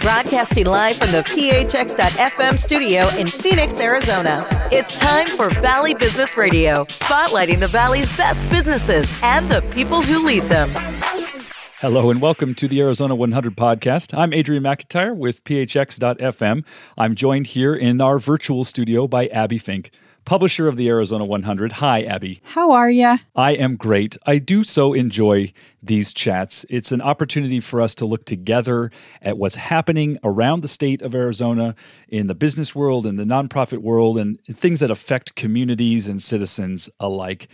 Broadcasting live from the PHX.FM studio in Phoenix, Arizona. It's time for Valley Business Radio, spotlighting the Valley's best businesses and the people who lead them. Hello and welcome to the Arizona 100 podcast. I'm Adrian McIntyre with PHX.FM. I'm joined here in our virtual studio by Abbie Fink publisher of the Arizona 100. Hi, Abbie. How are you? I am great. I do so enjoy these chats. It's an opportunity for us to look together at what's happening around the state of Arizona in the business world, in the nonprofit world, and things that affect communities and citizens alike.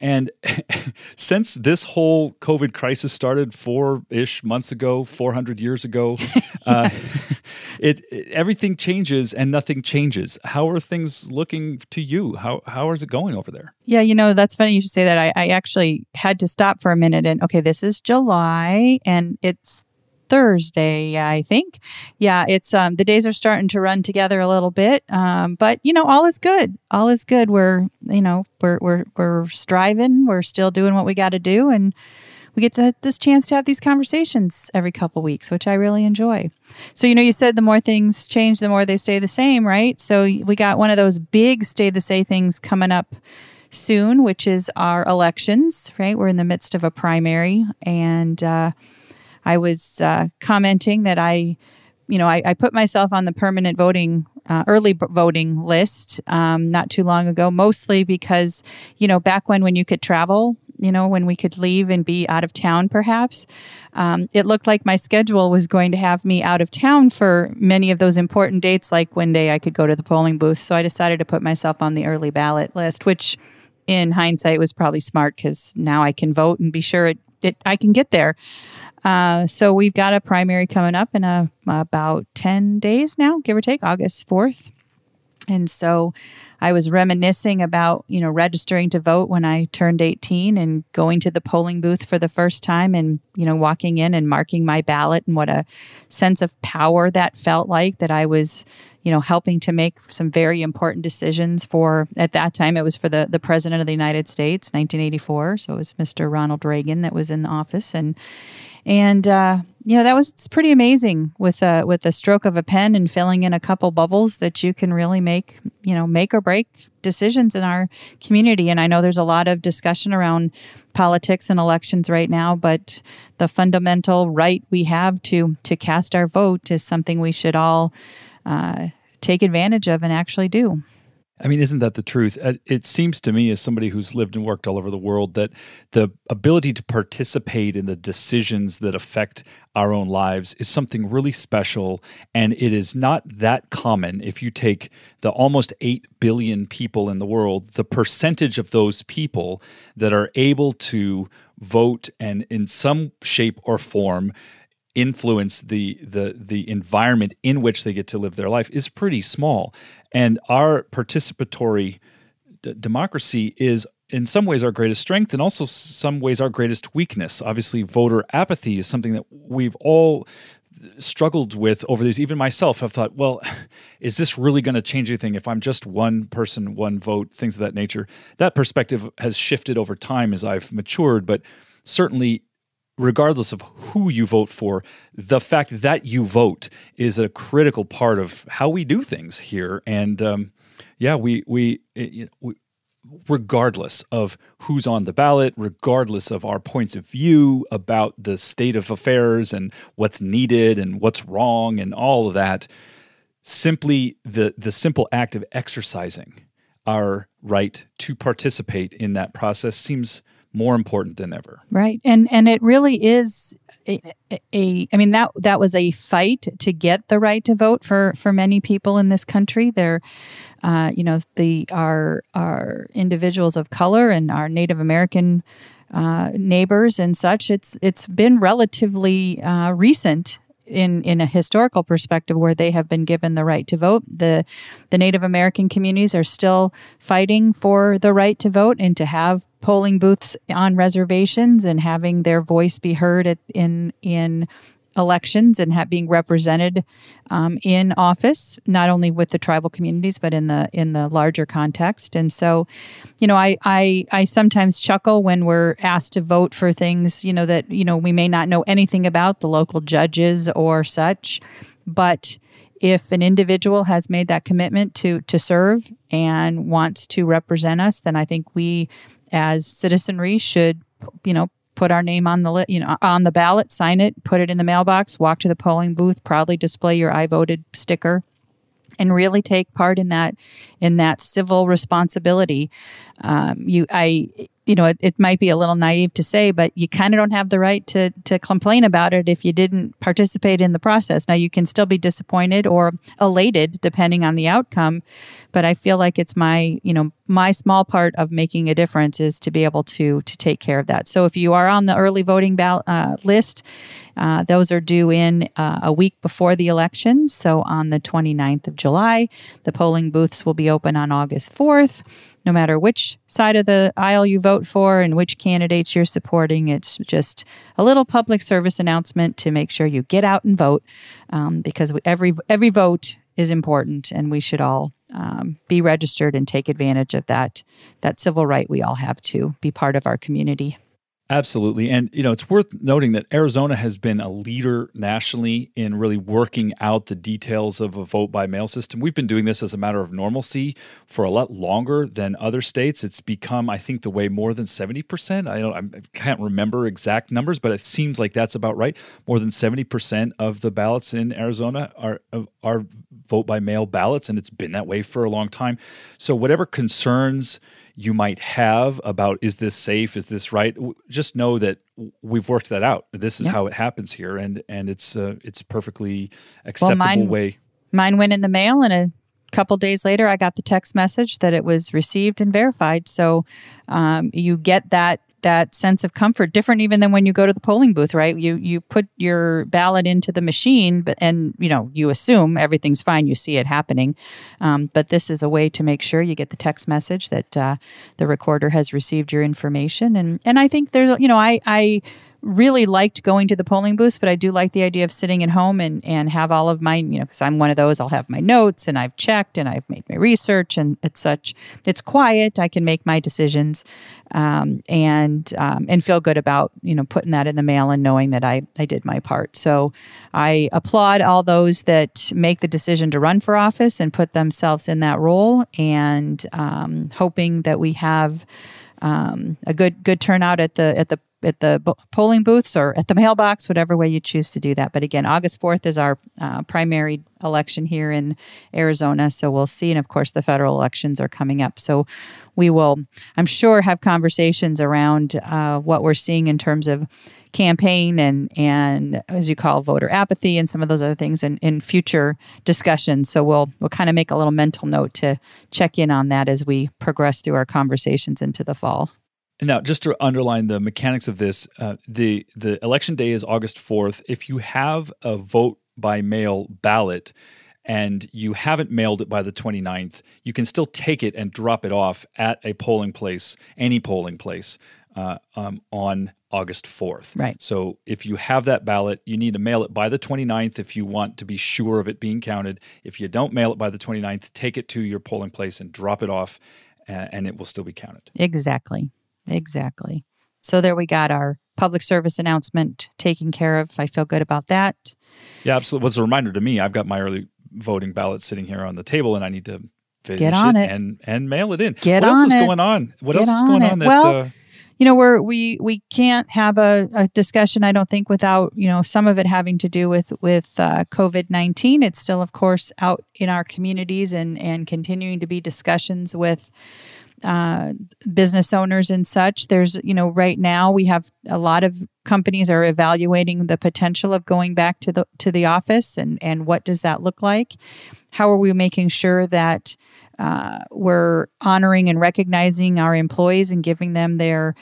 And since this whole COVID crisis started four ish months ago, 400 years ago, uh, it, it, everything changes and nothing changes. How are things looking to you? How, how is it going over there? Yeah, you know, that's funny you should say that. I, I actually had to stop for a minute and, okay, this is July and it's Thursday, I think. Yeah, it's um, the days are starting to run together a little bit, um, but you know, all is good. All is good. We're you know we're we're we're striving. We're still doing what we got to do, and we get to this chance to have these conversations every couple weeks, which I really enjoy. So you know, you said the more things change, the more they stay the same, right? So we got one of those big stay the same things coming up soon, which is our elections. Right, we're in the midst of a primary, and uh, I was uh, commenting that I, you know, I, I, put myself on the permanent voting, uh, early voting list um, not too long ago, mostly because, you know, back when when you could travel, you know, when we could leave and be out of town, perhaps, um, it looked like my schedule was going to have me out of town for many of those important dates, like one day I could go to the polling booth. So I decided to put myself on the early ballot list, which in hindsight was probably smart because now I can vote and be sure it, it I can get there. Uh, so we've got a primary coming up in a, about 10 days now, give or take, August 4th. And so I was reminiscing about, you know, registering to vote when I turned 18 and going to the polling booth for the first time and, you know, walking in and marking my ballot and what a sense of power that felt like that I was, you know, helping to make some very important decisions for, at that time, it was for the, the President of the United States, 1984. So it was Mr. Ronald Reagan that was in the office. And, and uh, you know that was pretty amazing with a with a stroke of a pen and filling in a couple bubbles that you can really make you know make or break decisions in our community. And I know there's a lot of discussion around politics and elections right now, but the fundamental right we have to to cast our vote is something we should all uh, take advantage of and actually do. I mean, isn't that the truth? Uh, it seems to me, as somebody who's lived and worked all over the world, that the ability to participate in the decisions that affect our own lives is something really special. And it is not that common. If you take the almost 8 billion people in the world, the percentage of those people that are able to vote and in some shape or form influence the the the environment in which they get to live their life is pretty small. And our participatory d- democracy is in some ways our greatest strength and also some ways our greatest weakness. Obviously voter apathy is something that we've all struggled with over these even myself have thought well is this really going to change anything if i'm just one person one vote things of that nature? That perspective has shifted over time as i've matured but certainly regardless of who you vote for, the fact that you vote is a critical part of how we do things here. And um, yeah, we we, it, we regardless of who's on the ballot, regardless of our points of view about the state of affairs and what's needed and what's wrong and all of that, simply the the simple act of exercising our right to participate in that process seems more important than ever. Right. And and it really is a, a I mean that that was a fight to get the right to vote for for many people in this country. There uh, you know, the our our individuals of color and our Native American uh, neighbors and such. It's it's been relatively uh, recent in in a historical perspective where they have been given the right to vote. The the Native American communities are still fighting for the right to vote and to have polling booths on reservations and having their voice be heard at, in in elections and being represented um, in office, not only with the tribal communities but in the in the larger context. And so, you know, I I, I sometimes chuckle when we're asked to vote for things, you know, that you know we may not know anything about the local judges or such. But if an individual has made that commitment to to serve and wants to represent us, then I think we as citizenry should, you know, put our name on the li- you know on the ballot, sign it, put it in the mailbox, walk to the polling booth, proudly display your I voted sticker and really take part in that in that civil responsibility. Um, you, I, you know, it, it might be a little naive to say, but you kind of don't have the right to to complain about it if you didn't participate in the process. Now you can still be disappointed or elated depending on the outcome, but I feel like it's my, you know, my small part of making a difference is to be able to to take care of that. So if you are on the early voting ballot uh, list, uh, those are due in uh, a week before the election. So on the 29th of July, the polling booths will be open on August 4th. No matter which side of the aisle you vote for and which candidates you're supporting, it's just a little public service announcement to make sure you get out and vote um, because every every vote is important, and we should all um, be registered and take advantage of that that civil right we all have to be part of our community. Absolutely. And, you know, it's worth noting that Arizona has been a leader nationally in really working out the details of a vote by mail system. We've been doing this as a matter of normalcy for a lot longer than other states. It's become, I think, the way more than 70%. I, don't, I can't remember exact numbers, but it seems like that's about right. More than 70% of the ballots in Arizona are, are vote by mail ballots, and it's been that way for a long time. So, whatever concerns, you might have about is this safe? Is this right? Just know that we've worked that out. This is yeah. how it happens here and and it's uh, it's perfectly acceptable well, mine, way. mine went in the mail and a couple days later i got the text message that it was received and verified. So um, you get that that sense of comfort different even than when you go to the polling booth right? You you put your ballot into the machine but and you know you assume everything's fine you see it happening. Um, but this is a way to make sure you get the text message that uh, the recorder has received your information. And and i think there's you know i i really liked going to the polling booths, but I do like the idea of sitting at home and, and have all of my, you know, because I'm one of those, I'll have my notes and I've checked and I've made my research and it's such. It's quiet. I can make my decisions um, and um, and feel good about, you know, putting that in the mail and knowing that I, I did my part. So I applaud all those that make the decision to run for office and put themselves in that role and um, hoping that we have um, a good good turnout at the at the at the polling booths or at the mailbox, whatever way you choose to do that. But again, August 4th is our uh, primary election here in Arizona. So we'll see. And of course, the federal elections are coming up. So we will, I'm sure, have conversations around uh, what we're seeing in terms of campaign and, and as you call voter apathy and some of those other things in, in future discussions. So we'll, we'll kind of make a little mental note to check in on that as we progress through our conversations into the fall. Now, just to underline the mechanics of this, uh, the the election day is August fourth. If you have a vote by mail ballot and you haven't mailed it by the 29th, you can still take it and drop it off at a polling place, any polling place, uh, um, on August 4th. Right. So if you have that ballot, you need to mail it by the 29th if you want to be sure of it being counted. If you don't mail it by the 29th, take it to your polling place and drop it off, uh, and it will still be counted. Exactly. Exactly. So there we got our public service announcement taken care of. I feel good about that. Yeah, absolutely. Was a reminder to me. I've got my early voting ballot sitting here on the table, and I need to finish Get on it, and and mail it in. Get what on else is it. going on? What Get else is going it. on? That, well, uh, you know, we're we we can't have a, a, discussion. I don't think without you know some of it having to do with with uh, COVID nineteen. It's still, of course, out in our communities and and continuing to be discussions with uh, business owners and such. There's, you know, right now we have a lot of companies are evaluating the potential of going back to the to the office and and what does that look like? How are we making sure that uh, we're honoring and recognizing our employees and giving them their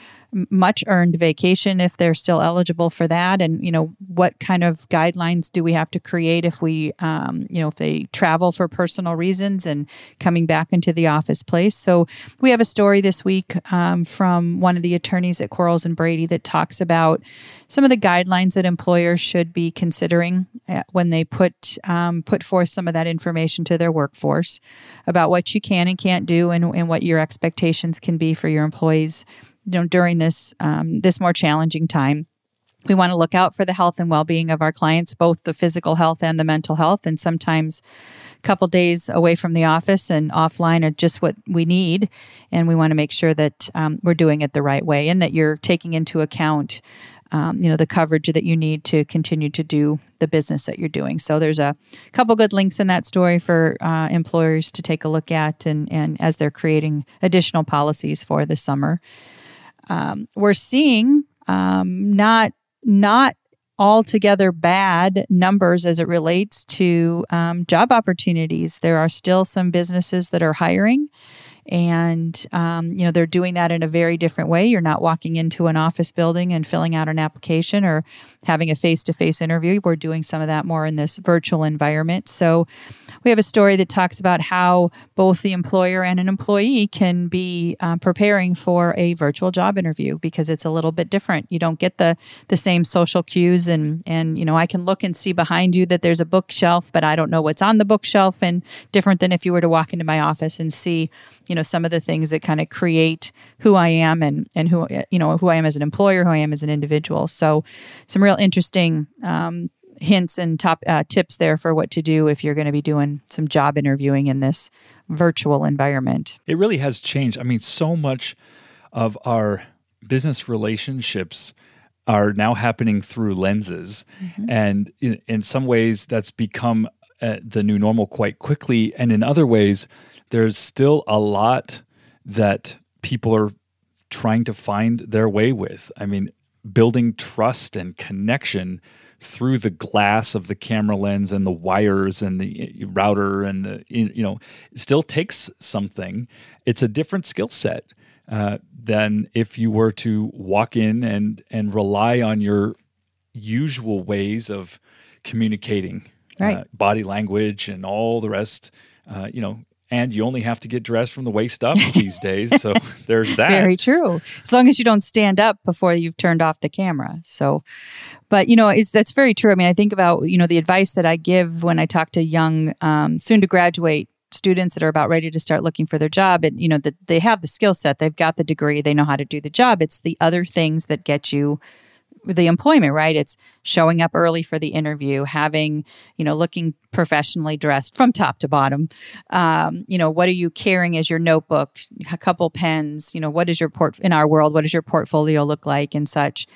much earned vacation if they're still eligible for that? And you know what kind of guidelines do we have to create if we um, you know if they travel for personal reasons and coming back into the office place? So we have a story this week um, from one of the attorneys at Quarles and Brady that talks about some of the guidelines that employers should be considering uh, when they put um, put forth some of that information to their workforce about what you can and can't do and, and what your expectations can be for your employees you know during this um, this more challenging time. We want to look out for the health and well-being of our clients both the physical health and the mental health and sometimes a couple days away from the office and offline are just what we need and we want to make sure that um, we're doing it the right way and that you're taking into account um, you know the coverage that you need to continue to do the business that you're doing. So there's a couple good links in that story for uh, employers to take a look at and, and as they're creating additional policies for the summer um, we're seeing um, not not altogether bad numbers as it relates to um, job opportunities. There are still some businesses that are hiring and um, you know they're doing that in a very different way. You're not walking into an office building and filling out an application or having a face-to-face interview. We're doing some of that more in this virtual environment. So we have a story that talks about how both the employer and an employee can be uh, preparing for a virtual job interview because it's a little bit different. You don't get the the same social cues and and you know i can look and see behind you that there's a bookshelf but i don't know what's on the bookshelf and different than if you were to walk into my office and see you know some of the things that kind of create who I am and and who you know who I am as an employer, who I am as an individual. So some real interesting um, hints and top uh, tips there for what to do if you're going to be doing some job interviewing in this virtual environment. It really has changed. I mean, so much of our business relationships are now happening through lenses, mm-hmm. and in, in some ways that's become uh, the new normal quite quickly, and in other ways there's still a lot that people are trying to find their way with. I mean, building trust and connection through the glass of the camera lens and the wires and the router and the, you know still takes something it's a different skill set uh, than if you were to walk in and and rely on your usual ways of communicating right. uh, body language and all the rest uh, you know and you only have to get dressed from the waist up these days. So there's that. Very true. As long as you don't stand up before you've turned off the camera. So, but you know, it's that's very true. I mean, I think about you know the advice that I give when I talk to young, um, soon to graduate students that are about ready to start looking for their job and you know that they have the skill set they've got the degree they know how to do the job it's the other things that get you the employment, right? It's showing up early for the interview, having, you know, looking professionally dressed from top to bottom. Um, you know, what are you carrying as your notebook? A couple pens, you know, what is your port in our world? What does your portfolio look like and such?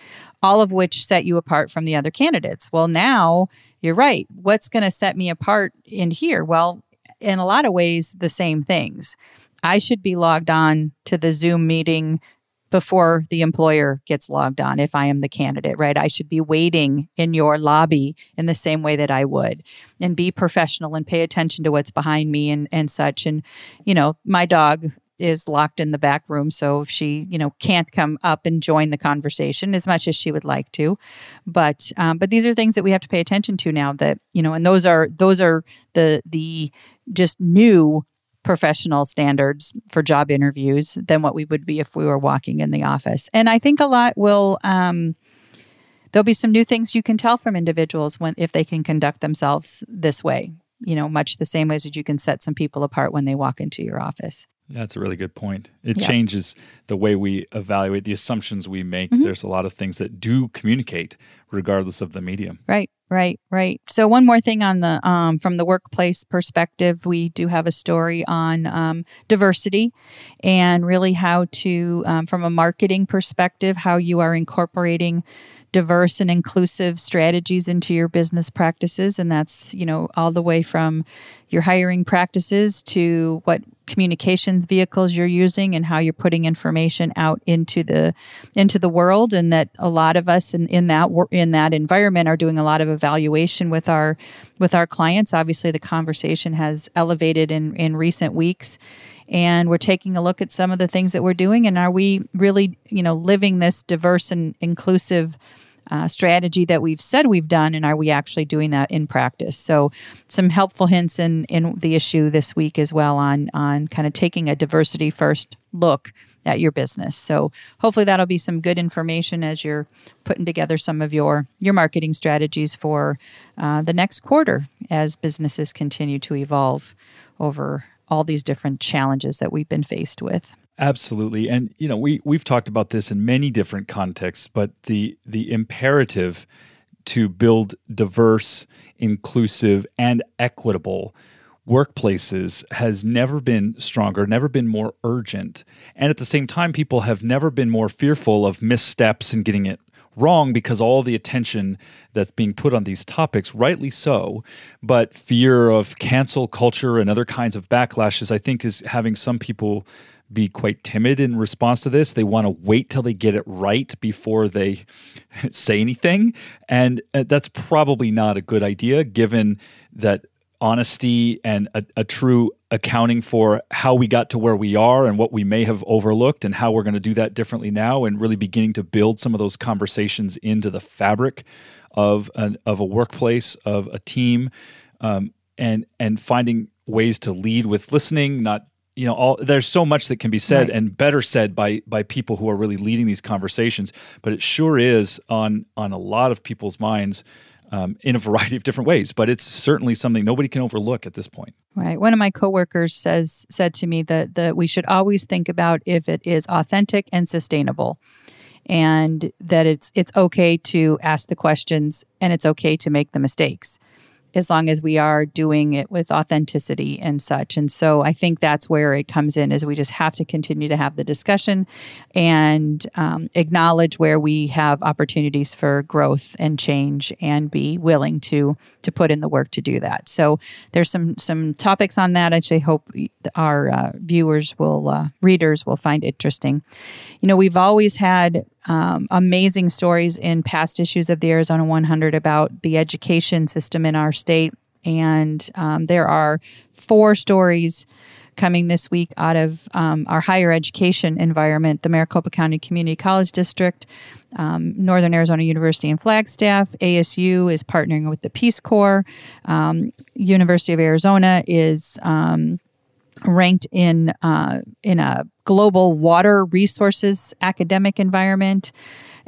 All of which set you apart from the other candidates. Well, now you're right. What's going to set me apart in here? Well, in a lot of ways, the same things. I should be logged on to the Zoom meeting before the employer gets logged on if I am the candidate, right? I should be waiting in your lobby in the same way that I would and be professional and pay attention to what's behind me and, and such. And, you know, my dog is locked in the back room so she you know can't come up and join the conversation as much as she would like to but um, but these are things that we have to pay attention to now that you know and those are those are the the just new professional standards for job interviews than what we would be if we were walking in the office. And I think a lot will um, there'll be some new things you can tell from individuals when if they can conduct themselves this way. You know, much the same ways that you can set some people apart when they walk into your office. That's a really good point. It yeah. changes the way we evaluate the assumptions we make. Mm-hmm. There's a lot of things that do communicate regardless of the medium. Right. Right, right. So one more thing on the um, from the workplace perspective, we do have a story on um, diversity and really how to, um, from a marketing perspective, how you are incorporating diverse and inclusive strategies into your business practices. And that's you know all the way from your hiring practices to what communications vehicles you're using and how you're putting information out into the into the world. And that a lot of us in, in that in that environment are doing a lot of evaluation with our with our clients. Obviously the conversation has elevated in in recent weeks and we're taking a look at some of the things that we're doing. And are we really you know living this diverse and inclusive uh, strategy that we've said we've done? And are we actually doing that in practice? So some helpful hints in in the issue this week as well on on kind of taking a diversity first look at your business. So hopefully that'll be some good information as you're putting together some of your your marketing strategies for uh, the next quarter as businesses continue to evolve over all these different challenges that we've been faced with. Absolutely. And you know, we we've talked about this in many different contexts, but the the imperative to build diverse, inclusive and equitable workplaces has never been stronger, never been more urgent. And at the same time people have never been more fearful of missteps and getting it wrong because all the attention that's being put on these topics, rightly so, but fear of cancel culture and other kinds of backlashes, I think, is having some people be quite timid in response to this. They want to wait till they get it right before they say anything. And uh, that's probably not a good idea given that honesty and a, a, true accounting for how we got to where we are and what we may have overlooked and how we're going to do that differently now and really beginning to build some of those conversations into the fabric of an, of a workplace of a team um, and and finding ways to lead with listening not you know all there's so much that can be said right. and better said by by people who are really leading these conversations but it sure is on on a lot of people's minds um, in a variety of different ways. But it's certainly something nobody can overlook at this point. Right. One of my coworkers says said to me that that we should always think about if it is authentic and sustainable, and that it's it's okay to ask the questions and it's okay to make the mistakes as long as we are doing it with authenticity and such. And so I think that's where it comes in is we just have to continue to have the discussion and um, acknowledge where we have opportunities for growth and change and be willing to to put in the work to do that. So there's some some topics on that. I actually hope our uh, viewers will uh, readers will find interesting. You know, we've always had um, amazing stories in past issues of the Arizona 100 about the education system in our state. And um, there are four stories coming this week out of um, our higher education environment the Maricopa County Community College District, um, Northern Arizona University in Flagstaff, ASU is partnering with the Peace Corps, um, University of Arizona is um, ranked in uh, in a global water resources academic environment.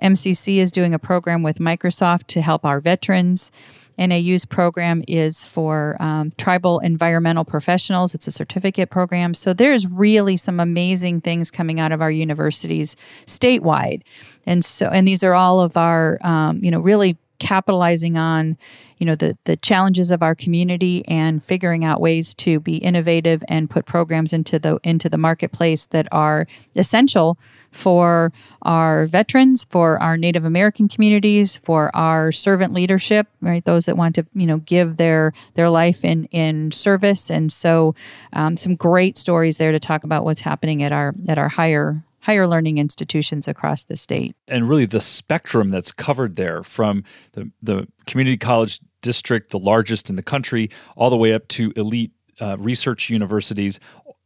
MCC is doing a program with Microsoft to help our veterans. NAU's program is for um, tribal environmental professionals. It's a certificate program. So there's really some amazing things coming out of our universities statewide, and so and these are all of our um, you know really capitalizing on you know the the challenges of our community and figuring out ways to be innovative and put programs into the into the marketplace that are essential for our veterans, for our Native American communities, for our servant leadership, right? Those that want to, you know, give their their life in in service, and so um, some great stories there to talk about what's happening at our at our higher higher learning institutions across the state. And really the spectrum that's covered there from the, the community college district, the largest in the country, all the way up to elite uh, research universities,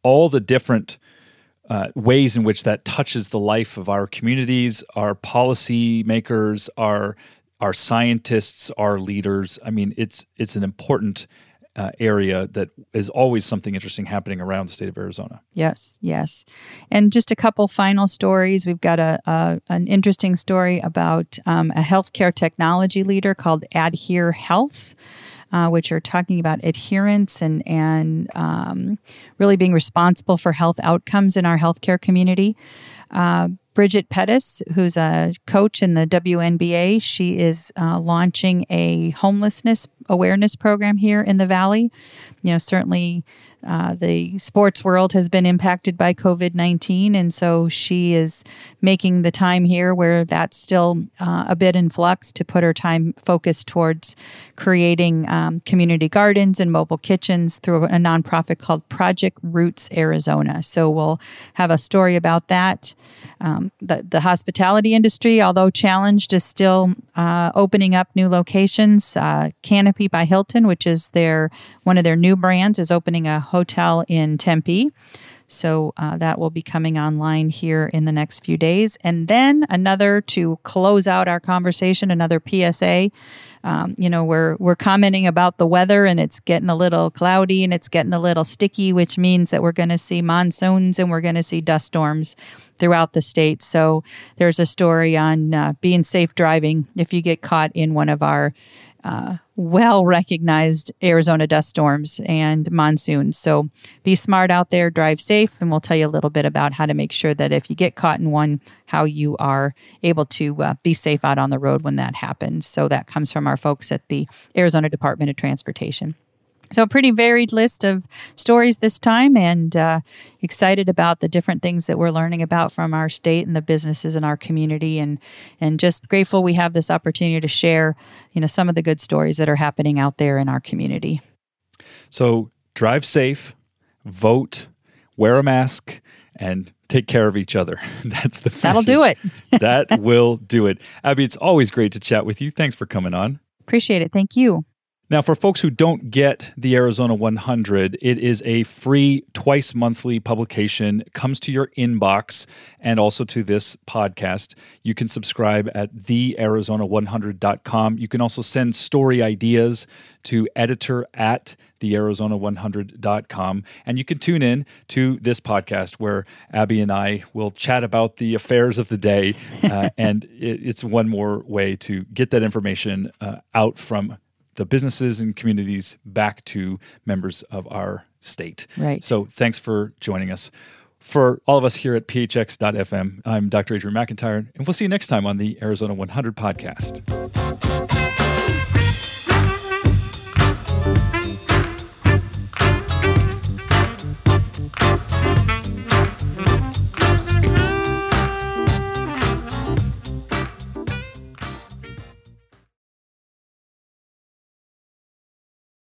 all the different uh, ways in which that touches the life of our communities, our policy makers, our our scientists, our leaders. I mean, it's it's an important uh, area that is always something interesting happening around the state of Arizona. Yes, yes. And just a couple final stories. We've got a, a an interesting story about um, a healthcare technology leader called Adhere Health. Uh, which are talking about adherence and and um, really being responsible for health outcomes in our healthcare community. Uh, Bridget Pettis, who's a coach in the WNBA, she is uh, launching a homelessness awareness program here in the Valley. You know, certainly uh, the sports world has been impacted by COVID 19, and so she is making the time here where that's still uh, a bit in flux to put her time focused towards creating um, community gardens and mobile kitchens through a nonprofit called Project Roots Arizona. So we'll have a story about that. Um, the, the hospitality industry, although challenged, is still uh, opening up new locations. Uh, Canopy by Hilton, which is their one of their new brands, is opening a hotel in Tempe. So uh, that will be coming online here in the next few days. And then another to close out our conversation, another PSA. Um, you know, we're we're commenting about the weather and it's getting a little cloudy and it's getting a little sticky, which means that we're going to see monsoons and we're going to see dust storms throughout the state. So there's a story on uh, being safe driving if you get caught in one of our uh, well recognized Arizona dust storms and monsoons. So be smart out there, drive safe, and we'll tell you a little bit about how to make sure that if you get caught in one, how you are able to uh, be safe out on the road when that happens. So that comes from our folks at the Arizona Department of Transportation. So, a pretty varied list of stories this time, and uh, excited about the different things that we're learning about from our state and the businesses in our community, and and just grateful we have this opportunity to share, you know, some of the good stories that are happening out there in our community. So, drive safe, vote, wear a mask, and take care of each other. That's the that'll do it. that will do it. Abbie, it's always great to chat with you. Thanks for coming on. Appreciate it. Thank you. Now, for folks who don't get the Arizona 100, it is a free twice monthly publication, it comes to your inbox and also to this podcast. You can subscribe at thearizona100.com. You can also send story ideas to editor at thearizona100.com. And you can tune in to this podcast where Abbie and I will chat about the affairs of the day. Uh, and it, it's one more way to get that information uh, out from the businesses and communities back to members of our state. Right. So thanks for joining us. For all of us here at phx.fm, I'm Dr. Adrian McIntyre, and we'll see you next time on the Arizona 100 podcast.